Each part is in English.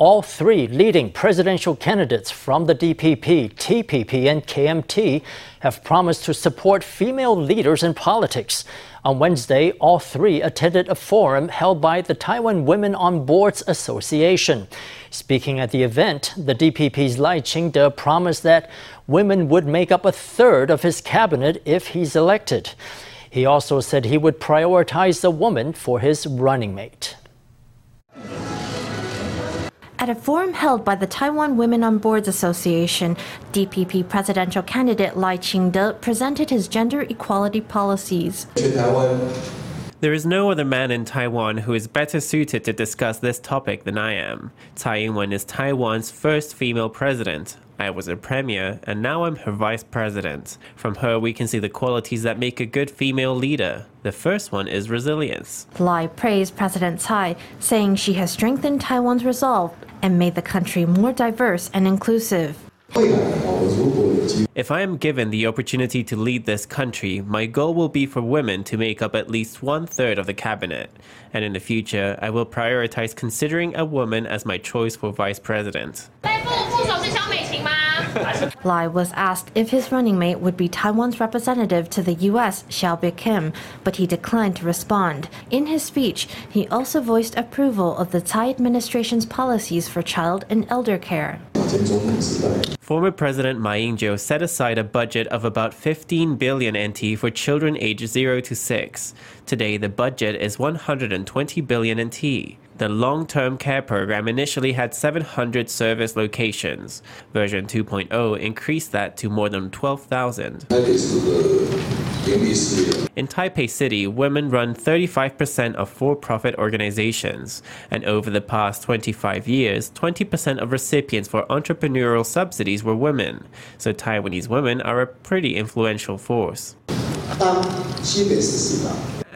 All three leading presidential candidates from the DPP, TPP, and KMT have promised to support female leaders in politics. On Wednesday, all three attended a forum held by the Taiwan Women on Boards Association. Speaking at the event, the DPP's Lai Ching-te promised that women would make up a third of his cabinet if he's elected. He also said he would prioritize a woman for his running mate. At a forum held by the Taiwan Women on Boards Association, DPP presidential candidate Lai Ching-te presented his gender equality policies. There is no other man in Taiwan who is better suited to discuss this topic than I am. Tsai Ing-wen is Taiwan's first female president. I was her premier, and now I'm her vice president. From her, we can see the qualities that make a good female leader. The first one is resilience. Lai praised President Tsai, saying she has strengthened Taiwan's resolve and made the country more diverse and inclusive. If I am given the opportunity to lead this country, my goal will be for women to make up at least one third of the cabinet. And in the future, I will prioritize considering a woman as my choice for vice president. Lai was asked if his running mate would be Taiwan's representative to the U.S., Hsiao Bi-khim, but he declined to respond. In his speech, he also voiced approval of the Tsai administration's policies for child and elder care. Former President Ma Ying-jeou set aside a budget of about 15 billion NT for children aged 0 to 6. Today, the budget is 120 billion NT. The long term care program initially had 700 service locations. Version 2.0 increased that to more than 12,000. In Taipei City, women run 35% of for profit organizations, and over the past 25 years, 20% of recipients for entrepreneurial subsidies were women, so Taiwanese women are a pretty influential force.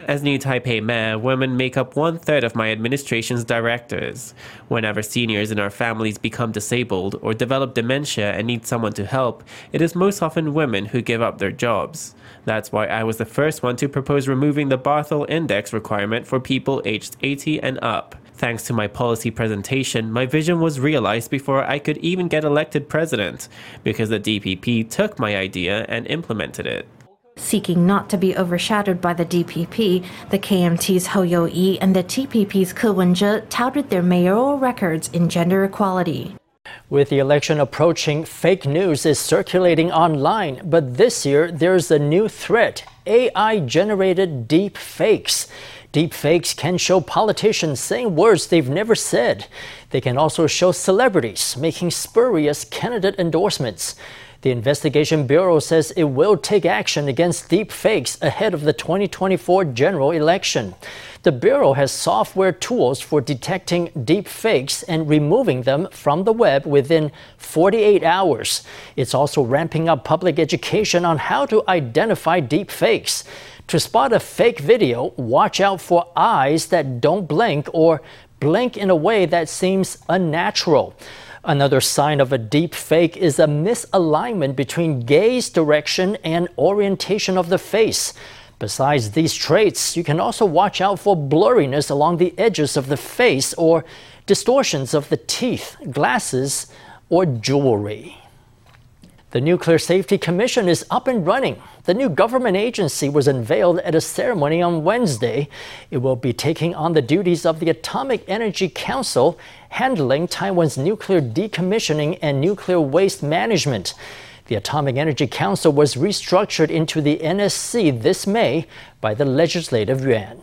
As new Taipei mayor, women make up one third of my administration's directors. Whenever seniors in our families become disabled or develop dementia and need someone to help, it is most often women who give up their jobs. That's why I was the first one to propose removing the Barthel Index requirement for people aged 80 and up. Thanks to my policy presentation, my vision was realized before I could even get elected president, because the DPP took my idea and implemented it. Seeking not to be overshadowed by the DPP, the KMT's Hou You-yi and the TPP's Ko Wen-je touted their mayoral records in gender equality. With the election approaching, fake news is circulating online, but this year there's a new threat AI generated deep fakes. Deep fakes can show politicians saying words they've never said. They can also show celebrities making spurious candidate endorsements. The Investigation Bureau says it will take action against deep fakes ahead of the 2024 general election. The Bureau has software tools for detecting deep fakes and removing them from the web within 48 hours. It's also ramping up public education on how to identify deep fakes. To spot a fake video, watch out for eyes that don't blink or blink in a way that seems unnatural. Another sign of a deep fake is a misalignment between gaze direction and orientation of the face. Besides these traits, you can also watch out for blurriness along the edges of the face or distortions of the teeth, glasses, or jewelry. The Nuclear Safety Commission is up and running. The new government agency was unveiled at a ceremony on Wednesday. It will be taking on the duties of the Atomic Energy Council, handling Taiwan's nuclear decommissioning and nuclear waste management. The Atomic Energy Council was restructured into the NSC this May by the Legislative Yuan.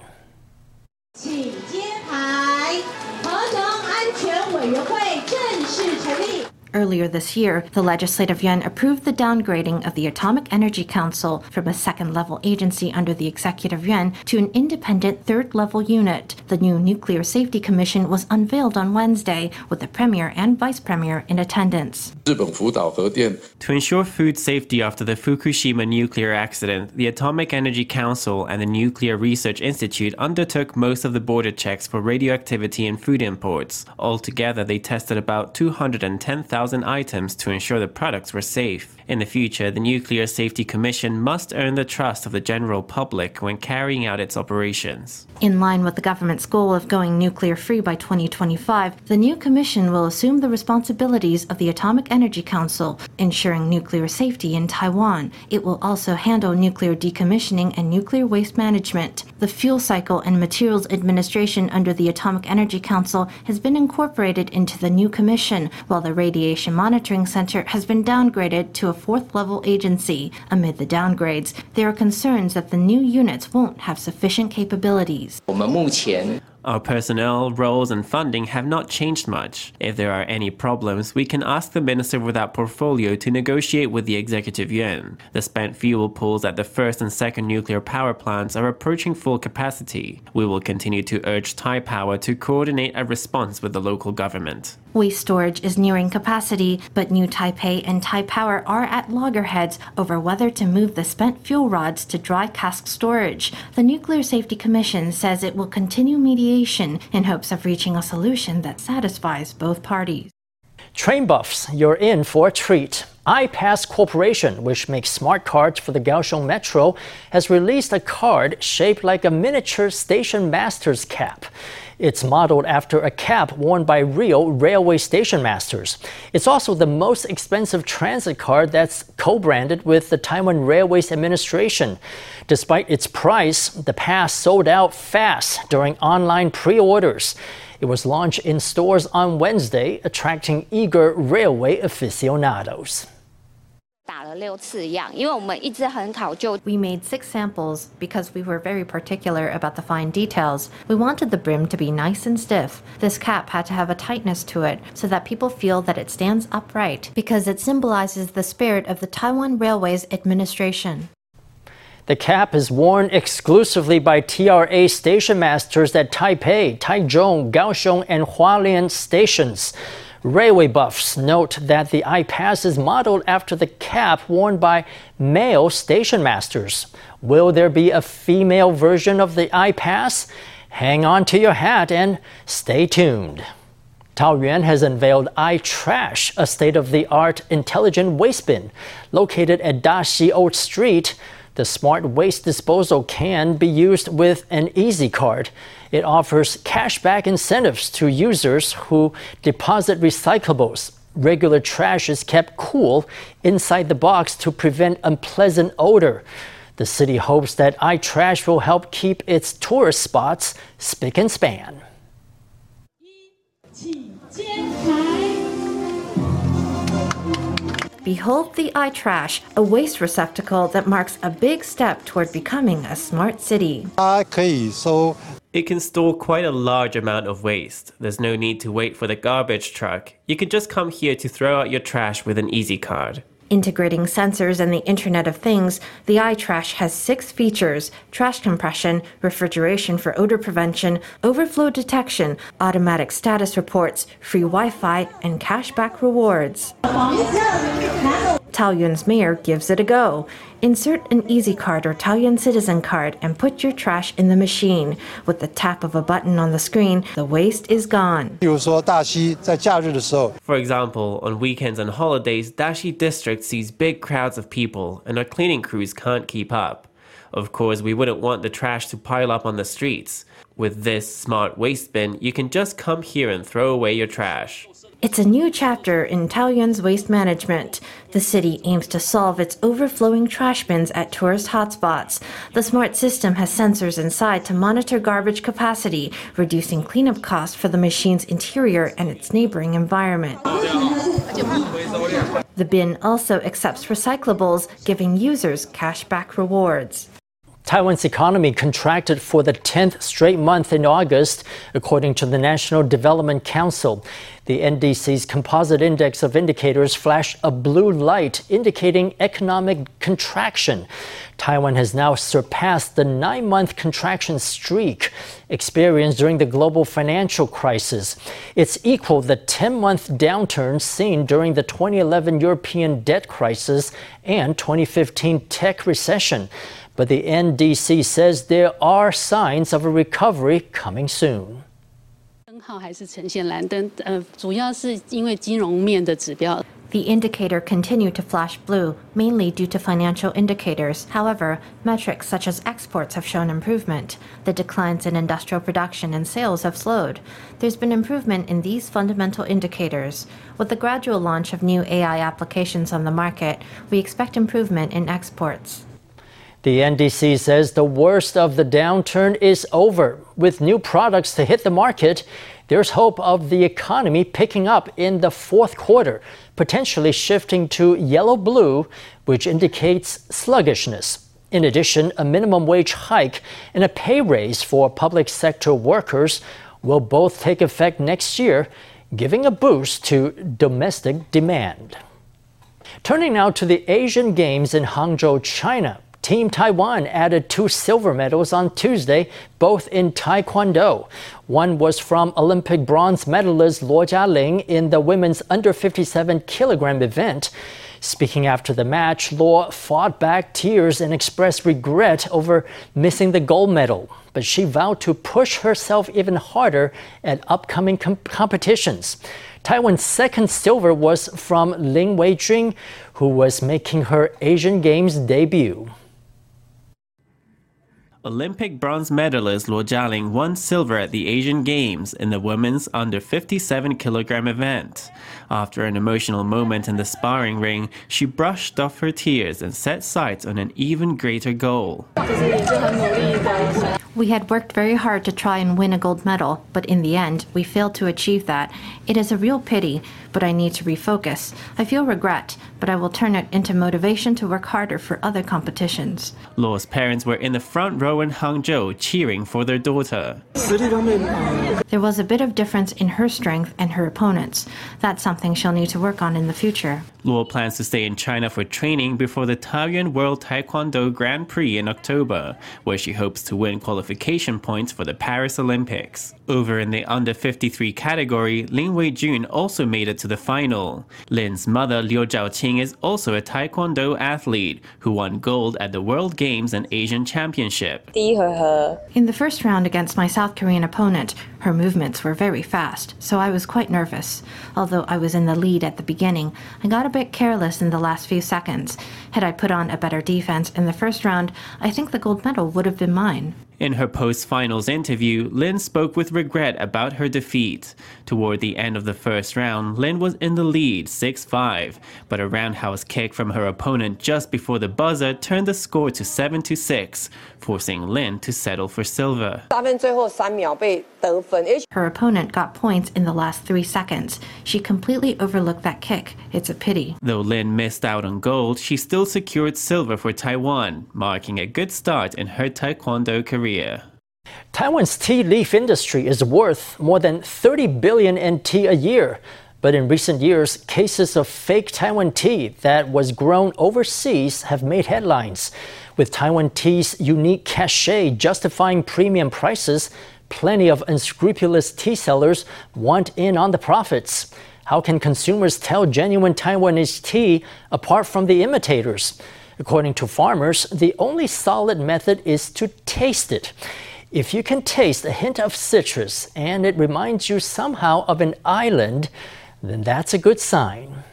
Earlier this year, the Legislative Yuan approved the downgrading of the Atomic Energy Council from a second level agency under the Executive Yuan to an independent third level unit. The new Nuclear Safety Commission was unveiled on Wednesday, with the Premier and Vice Premier in attendance. To ensure food safety after the Fukushima nuclear accident, the Atomic Energy Council and the Nuclear Research Institute undertook most of the border checks for radioactivity in food imports. Altogether, they tested about 210,000 1,000 items to ensure the products were safe. In the future, the Nuclear Safety Commission must earn the trust of the general public when carrying out its operations. In line with the government's goal of going nuclear free by 2025, the new commission will assume the responsibilities of the Atomic Energy Council, ensuring nuclear safety in Taiwan. It will also handle nuclear decommissioning and nuclear waste management. The Fuel Cycle and Materials Administration under the Atomic Energy Council has been incorporated into the new commission, while the Radiation Monitoring Center has been downgraded to a fourth level agency. Amid the downgrades, there are concerns that the new units won't have sufficient capabilities. Our personnel, roles, and funding have not changed much. If there are any problems, we can ask the minister without portfolio to negotiate with the executive yuan. The spent fuel pools at the first and second nuclear power plants are approaching full capacity. We will continue to urge Taipower to coordinate a response with the local government. Waste storage is nearing capacity, but New Taipei and Taipower are at loggerheads over whether to move the spent fuel rods to dry cask storage. The Nuclear Safety Commission says it will continue mediation in hopes of reaching a solution that satisfies both parties. Train buffs, you're in for a treat. iPass Corporation, which makes smart cards for the Kaohsiung Metro, has released a card shaped like a miniature station master's cap. It's modeled after a cap worn by real railway station masters. It's also the most expensive transit card that's co branded with the Taiwan Railways Administration. Despite its price, the pass sold out fast during online pre orders. It was launched in stores on Wednesday, attracting eager railway aficionados. We made six samples because we were very particular about the fine details. We wanted the brim to be nice and stiff. This cap had to have a tightness to it so that people feel that it stands upright because it symbolizes the spirit of the Taiwan Railways administration. The cap is worn exclusively by TRA station masters at Taipei, Taichung, Kaohsiung, and Hualien stations. Railway buffs note that the iPass is modeled after the cap worn by male station masters. Will there be a female version of the iPass? Hang on to your hat and stay tuned. Taoyuan has unveiled iTrash, a state of the art intelligent waste bin located at Daxi Old Street. The smart waste disposal can be used with an Easy Card. It offers cashback incentives to users who deposit recyclables. Regular trash is kept cool inside the box to prevent unpleasant odor. The city hopes that iTrash will help keep its tourist spots spick and span. Behold the iTrash, a waste receptacle that marks a big step toward becoming a smart city. Okay, so it can store quite a large amount of waste. There's no need to wait for the garbage truck. You can just come here to throw out your trash with an Easy Card. Integrating sensors and the Internet of Things, the iTrash has six features trash compression, refrigeration for odor prevention, overflow detection, automatic status reports, free Wi Fi, and cashback rewards. Taoyuan's mayor gives it a go. Insert an Easy Card or Taoyuan Citizen Card and put your trash in the machine. With the tap of a button on the screen, the waste is gone. For example, on weekends and holidays, Daxi District sees big crowds of people, and our cleaning crews can't keep up. Of course, we wouldn't want the trash to pile up on the streets. With this smart waste bin, you can just come here and throw away your trash. It's a new chapter in Taoyuan's waste management. The city aims to solve its overflowing trash bins at tourist hotspots. The smart system has sensors inside to monitor garbage capacity, reducing cleanup costs for the machine's interior and its neighboring environment. The bin also accepts recyclables, giving users cashback rewards. Taiwan's economy contracted for the 10th straight month in August, according to the National Development Council. The NDC's composite index of indicators flashed a blue light indicating economic contraction. Taiwan has now surpassed the nine month contraction streak experienced during the global financial crisis. It's equal the 10 month downturn seen during the 2011 European debt crisis and 2015 tech recession. But the NDC says there are signs of a recovery coming soon. The indicator continued to flash blue, mainly due to financial indicators. However, metrics such as exports have shown improvement. The declines in industrial production and sales have slowed. There's been improvement in these fundamental indicators. With the gradual launch of new AI applications on the market, we expect improvement in exports. The NDC says the worst of the downturn is over. With new products to hit the market, there's hope of the economy picking up in the fourth quarter, potentially shifting to yellow blue, which indicates sluggishness. In addition, a minimum wage hike and a pay raise for public sector workers will both take effect next year, giving a boost to domestic demand. Turning now to the Asian Games in Hangzhou, China. Team Taiwan added two silver medals on Tuesday, both in Taekwondo. One was from Olympic bronze medalist Luo Jialing in the women's under 57 kilogram event. Speaking after the match, Luo fought back tears and expressed regret over missing the gold medal. But she vowed to push herself even harder at upcoming com competitions. Taiwan's second silver was from Lin Weijun, who was making her Asian Games debut. Olympic bronze medalist Luo Jialing won silver at the Asian Games in the women's under 57 kilogram event. After an emotional moment in the sparring ring, she brushed off her tears and set sights on an even greater goal. We had worked very hard to try and win a gold medal, but in the end, we failed to achieve that. It is a real pity, but I need to refocus. I feel regret, but I will turn it into motivation to work harder for other competitions. Luo's parents were in the front row in Hangzhou cheering for their daughter. There was a bit of difference in her strength and her opponents. That's something she'll need to work on in the future. Luo plans to stay in China for training before the Taoyuan World Taekwondo Grand Prix in October, where she hopes to win qualification points for the Paris Olympics. Over in the under 53 category, Lin Wei Jun also made it to the final. Lin's mother, Liu Zhaoqing, is also a Taekwondo athlete who won gold at the World Games and Asian Championship. In the first round against my South Korean opponent, her movements were very fast, so I was quite nervous. Although I was in the lead at the beginning, I got a bit careless in the last few seconds. Had I put on a better defense in the first round, I think the gold medal would have been mine. In her post finals interview, Lin spoke with regret about her defeat. Toward the end of the first round, Lin was in the lead 6 5, but a roundhouse kick from her opponent just before the buzzer turned the score to 7 6, forcing Lin to settle for silver. Her opponent got points in the last three seconds. She completely overlooked that kick. It's a pity. Though Lin missed out on gold, she still secured silver for Taiwan, marking a good start in her Taekwondo career. Taiwan's tea leaf industry is worth more than 30 billion NT a year. But in recent years, cases of fake Taiwan tea that was grown overseas have made headlines. With Taiwan tea's unique cachet justifying premium prices, plenty of unscrupulous tea sellers want in on the profits. How can consumers tell genuine Taiwanese tea apart from the imitators? According to farmers, the only solid method is to taste it. If you can taste a hint of citrus and it reminds you somehow of an island, then that's a good sign.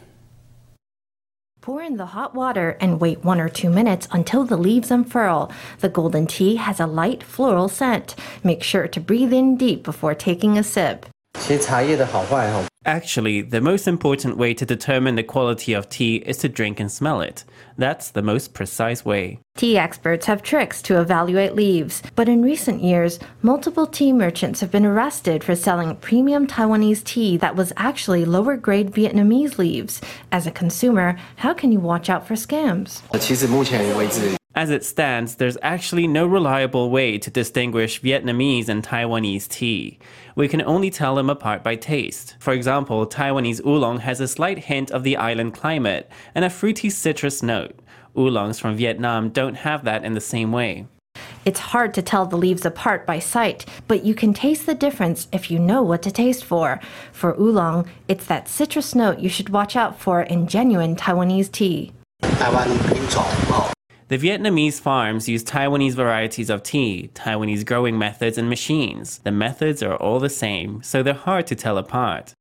Pour in the hot water and wait one or two minutes until the leaves unfurl. The golden tea has a light floral scent. Make sure to breathe in deep before taking a sip. Actually, the most important way to determine the quality of tea is to drink and smell it. That's the most precise way. Tea experts have tricks to evaluate leaves, but in recent years, multiple tea merchants have been arrested for selling premium Taiwanese tea that was actually lower grade Vietnamese leaves. As a consumer, how can you watch out for scams? As it stands, there's actually no reliable way to distinguish Vietnamese and Taiwanese tea. We can only tell them apart by taste. For example, Taiwanese oolong has a slight hint of the island climate and a fruity citrus note. Oolongs from Vietnam don't have that in the same way. It's hard to tell the leaves apart by sight, but you can taste the difference if you know what to taste for. For oolong, it's that citrus note you should watch out for in genuine Taiwanese tea. The Vietnamese farms use Taiwanese varieties of tea, Taiwanese growing methods, and machines. The methods are all the same, so they're hard to tell apart.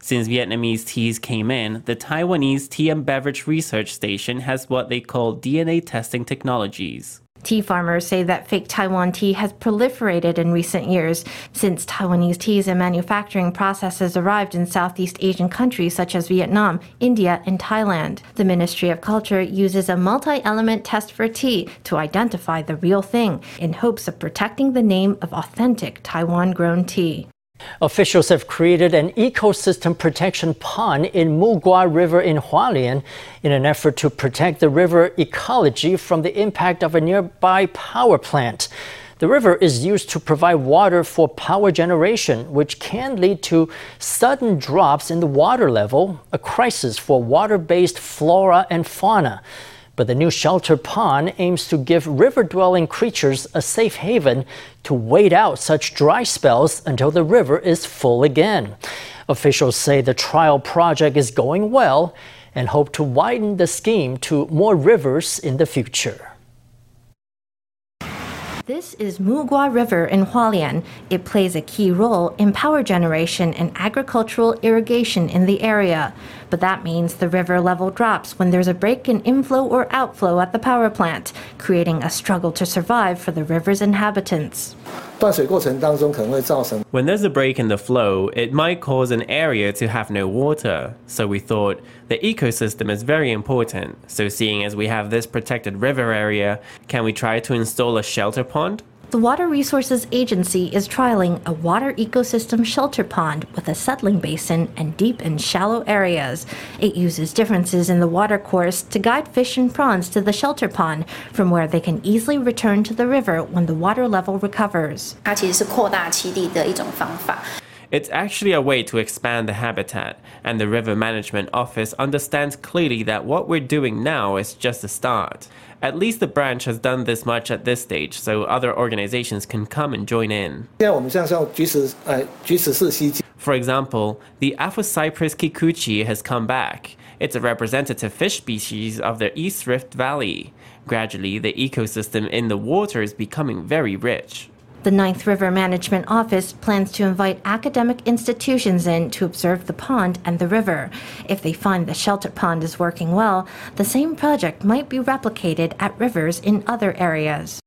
Since Vietnamese teas came in, the Taiwanese Tea and Beverage Research Station has what they call DNA testing technologies. Tea farmers say that fake Taiwan tea has proliferated in recent years since Taiwanese teas and manufacturing processes arrived in Southeast Asian countries such as Vietnam, India, and Thailand. The Ministry of Culture uses a multi element test for tea to identify the real thing in hopes of protecting the name of authentic Taiwan grown tea. Officials have created an ecosystem protection pond in Mugua River in Hualien in an effort to protect the river ecology from the impact of a nearby power plant. The river is used to provide water for power generation, which can lead to sudden drops in the water level, a crisis for water based flora and fauna. But the new shelter pond aims to give river dwelling creatures a safe haven to wait out such dry spells until the river is full again. Officials say the trial project is going well and hope to widen the scheme to more rivers in the future. This is Mugua River in Hualien. It plays a key role in power generation and agricultural irrigation in the area. But that means the river level drops when there's a break in inflow or outflow at the power plant, creating a struggle to survive for the river's inhabitants. When there's a break in the flow, it might cause an area to have no water. So we thought the ecosystem is very important. So seeing as we have this protected river area, can we try to install a shelter pond? The Water Resources Agency is trialing a water ecosystem shelter pond with a settling basin and deep and shallow areas. It uses differences in the water course to guide fish and prawns to the shelter pond, from where they can easily return to the river when the water level recovers. It's actually a way to expand the habitat, and the River Management Office understands clearly that what we're doing now is just a start. At least the branch has done this much at this stage, so other organizations can come and join in. For example, the Aphyocypris kikuchii has come back. It's a representative fish species of the East Rift Valley. Gradually, the ecosystem in the water is becoming very rich. The Ninth River Management Office plans to invite academic institutions in to observe the pond and the river. If they find the shelter pond is working well, the same project might be replicated at rivers in other areas.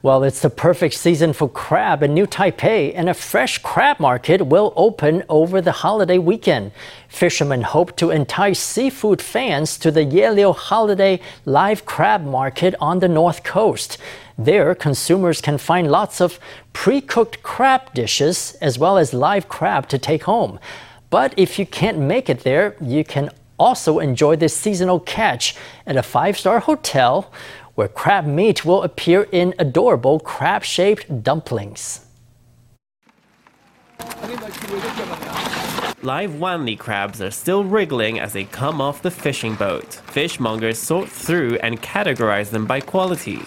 Well, it's the perfect season for crab in New Taipei, and a fresh crab market will open over the holiday weekend. Fishermen hope to entice seafood fans to the Yeliu Holiday Live Crab Market on the North Coast. There, consumers can find lots of pre cooked crab dishes as well as live crab to take home. But if you can't make it there, you can also enjoy this seasonal catch at a five star hotel where crab meat will appear in adorable crab shaped dumplings. Live Wanli crabs are still wriggling as they come off the fishing boat. Fishmongers sort through and categorize them by quality.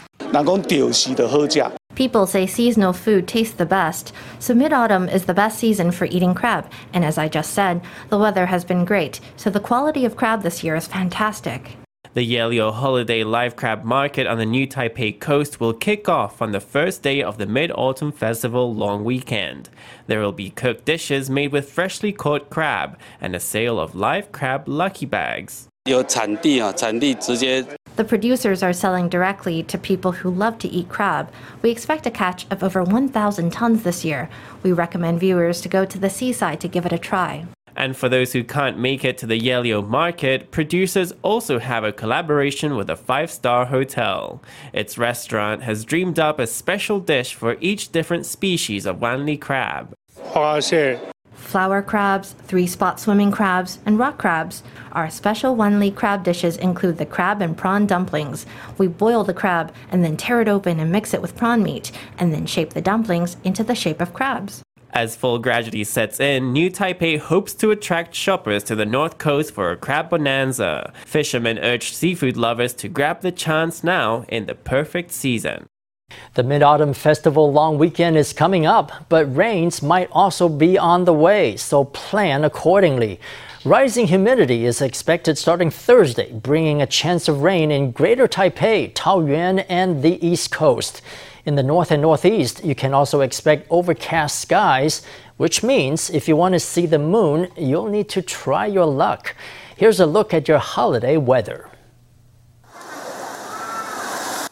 People say seasonal food tastes the best, so mid autumn is the best season for eating crab. And as I just said, the weather has been great, so the quality of crab this year is fantastic. The Yeliu Holiday Live Crab Market on the New Taipei coast will kick off on the first day of the Mid Autumn Festival long weekend. There will be cooked dishes made with freshly caught crab and a sale of live crab lucky bags. The producers are selling directly to people who love to eat crab. We expect a catch of over 1,000 tons this year. We recommend viewers to go to the seaside to give it a try. And for those who can't make it to the Yeliu market, producers also have a collaboration with a five star hotel. Its restaurant has dreamed up a special dish for each different species of Wanli crab. Oh, Flower crabs, three spot swimming crabs, and rock crabs. Our special Wanli crab dishes include the crab and prawn dumplings. We boil the crab and then tear it open and mix it with prawn meat, and then shape the dumplings into the shape of crabs. As fall gradually sets in, New Taipei hopes to attract shoppers to the north coast for a crab bonanza. Fishermen urge seafood lovers to grab the chance now in the perfect season. The Mid Autumn Festival long weekend is coming up, but rains might also be on the way, so plan accordingly. Rising humidity is expected starting Thursday, bringing a chance of rain in Greater Taipei, Taoyuan, and the East Coast. In the north and northeast, you can also expect overcast skies, which means if you want to see the moon, you'll need to try your luck. Here's a look at your holiday weather.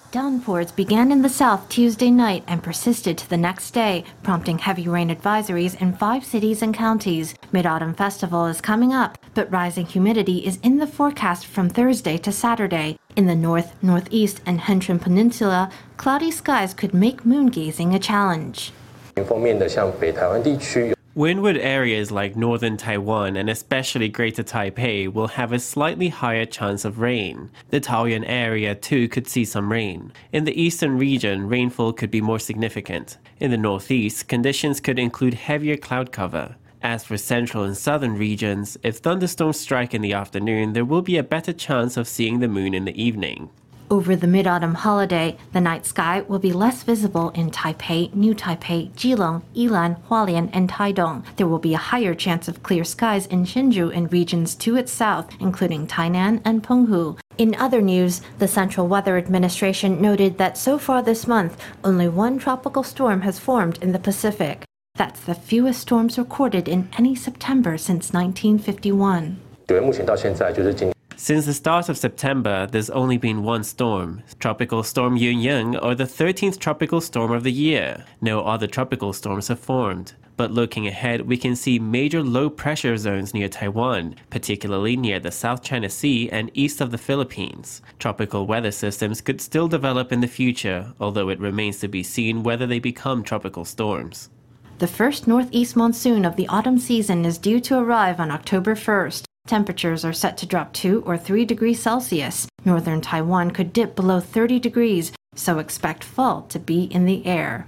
Downpours began in the south Tuesday night and persisted to the next day, prompting heavy rain advisories in five cities and counties. Mid Autumn Festival is coming up, but rising humidity is in the forecast from Thursday to Saturday. In the north, northeast, and Hengchun Peninsula, cloudy skies could make moon gazing a challenge. Windward areas like northern Taiwan and especially Greater Taipei will have a slightly higher chance of rain. The Taoyuan area too could see some rain. In the eastern region, rainfall could be more significant. In the northeast, conditions could include heavier cloud cover. As for central and southern regions, if thunderstorms strike in the afternoon, there will be a better chance of seeing the moon in the evening. Over the mid autumn holiday, the night sky will be less visible in Taipei, New Taipei, Keelung, Ilan, Hualien, and Taidong. There will be a higher chance of clear skies in Hsinchu and regions to its south, including Tainan and Penghu. In other news, the Central Weather Administration noted that so far this month, only one tropical storm has formed in the Pacific. That's the fewest storms recorded in any September since 1951. Since the start of September, there's only been one storm, Tropical Storm Yun-yeung, or the 13th tropical storm of the year. No other tropical storms have formed. But looking ahead, we can see major low pressure zones near Taiwan, particularly near the South China Sea and east of the Philippines. Tropical weather systems could still develop in the future, although it remains to be seen whether they become tropical storms. The first northeast monsoon of the autumn season is due to arrive on October 1st. Temperatures are set to drop 2 or 3 degrees Celsius. Northern Taiwan could dip below 30 degrees, so expect fall to be in the air.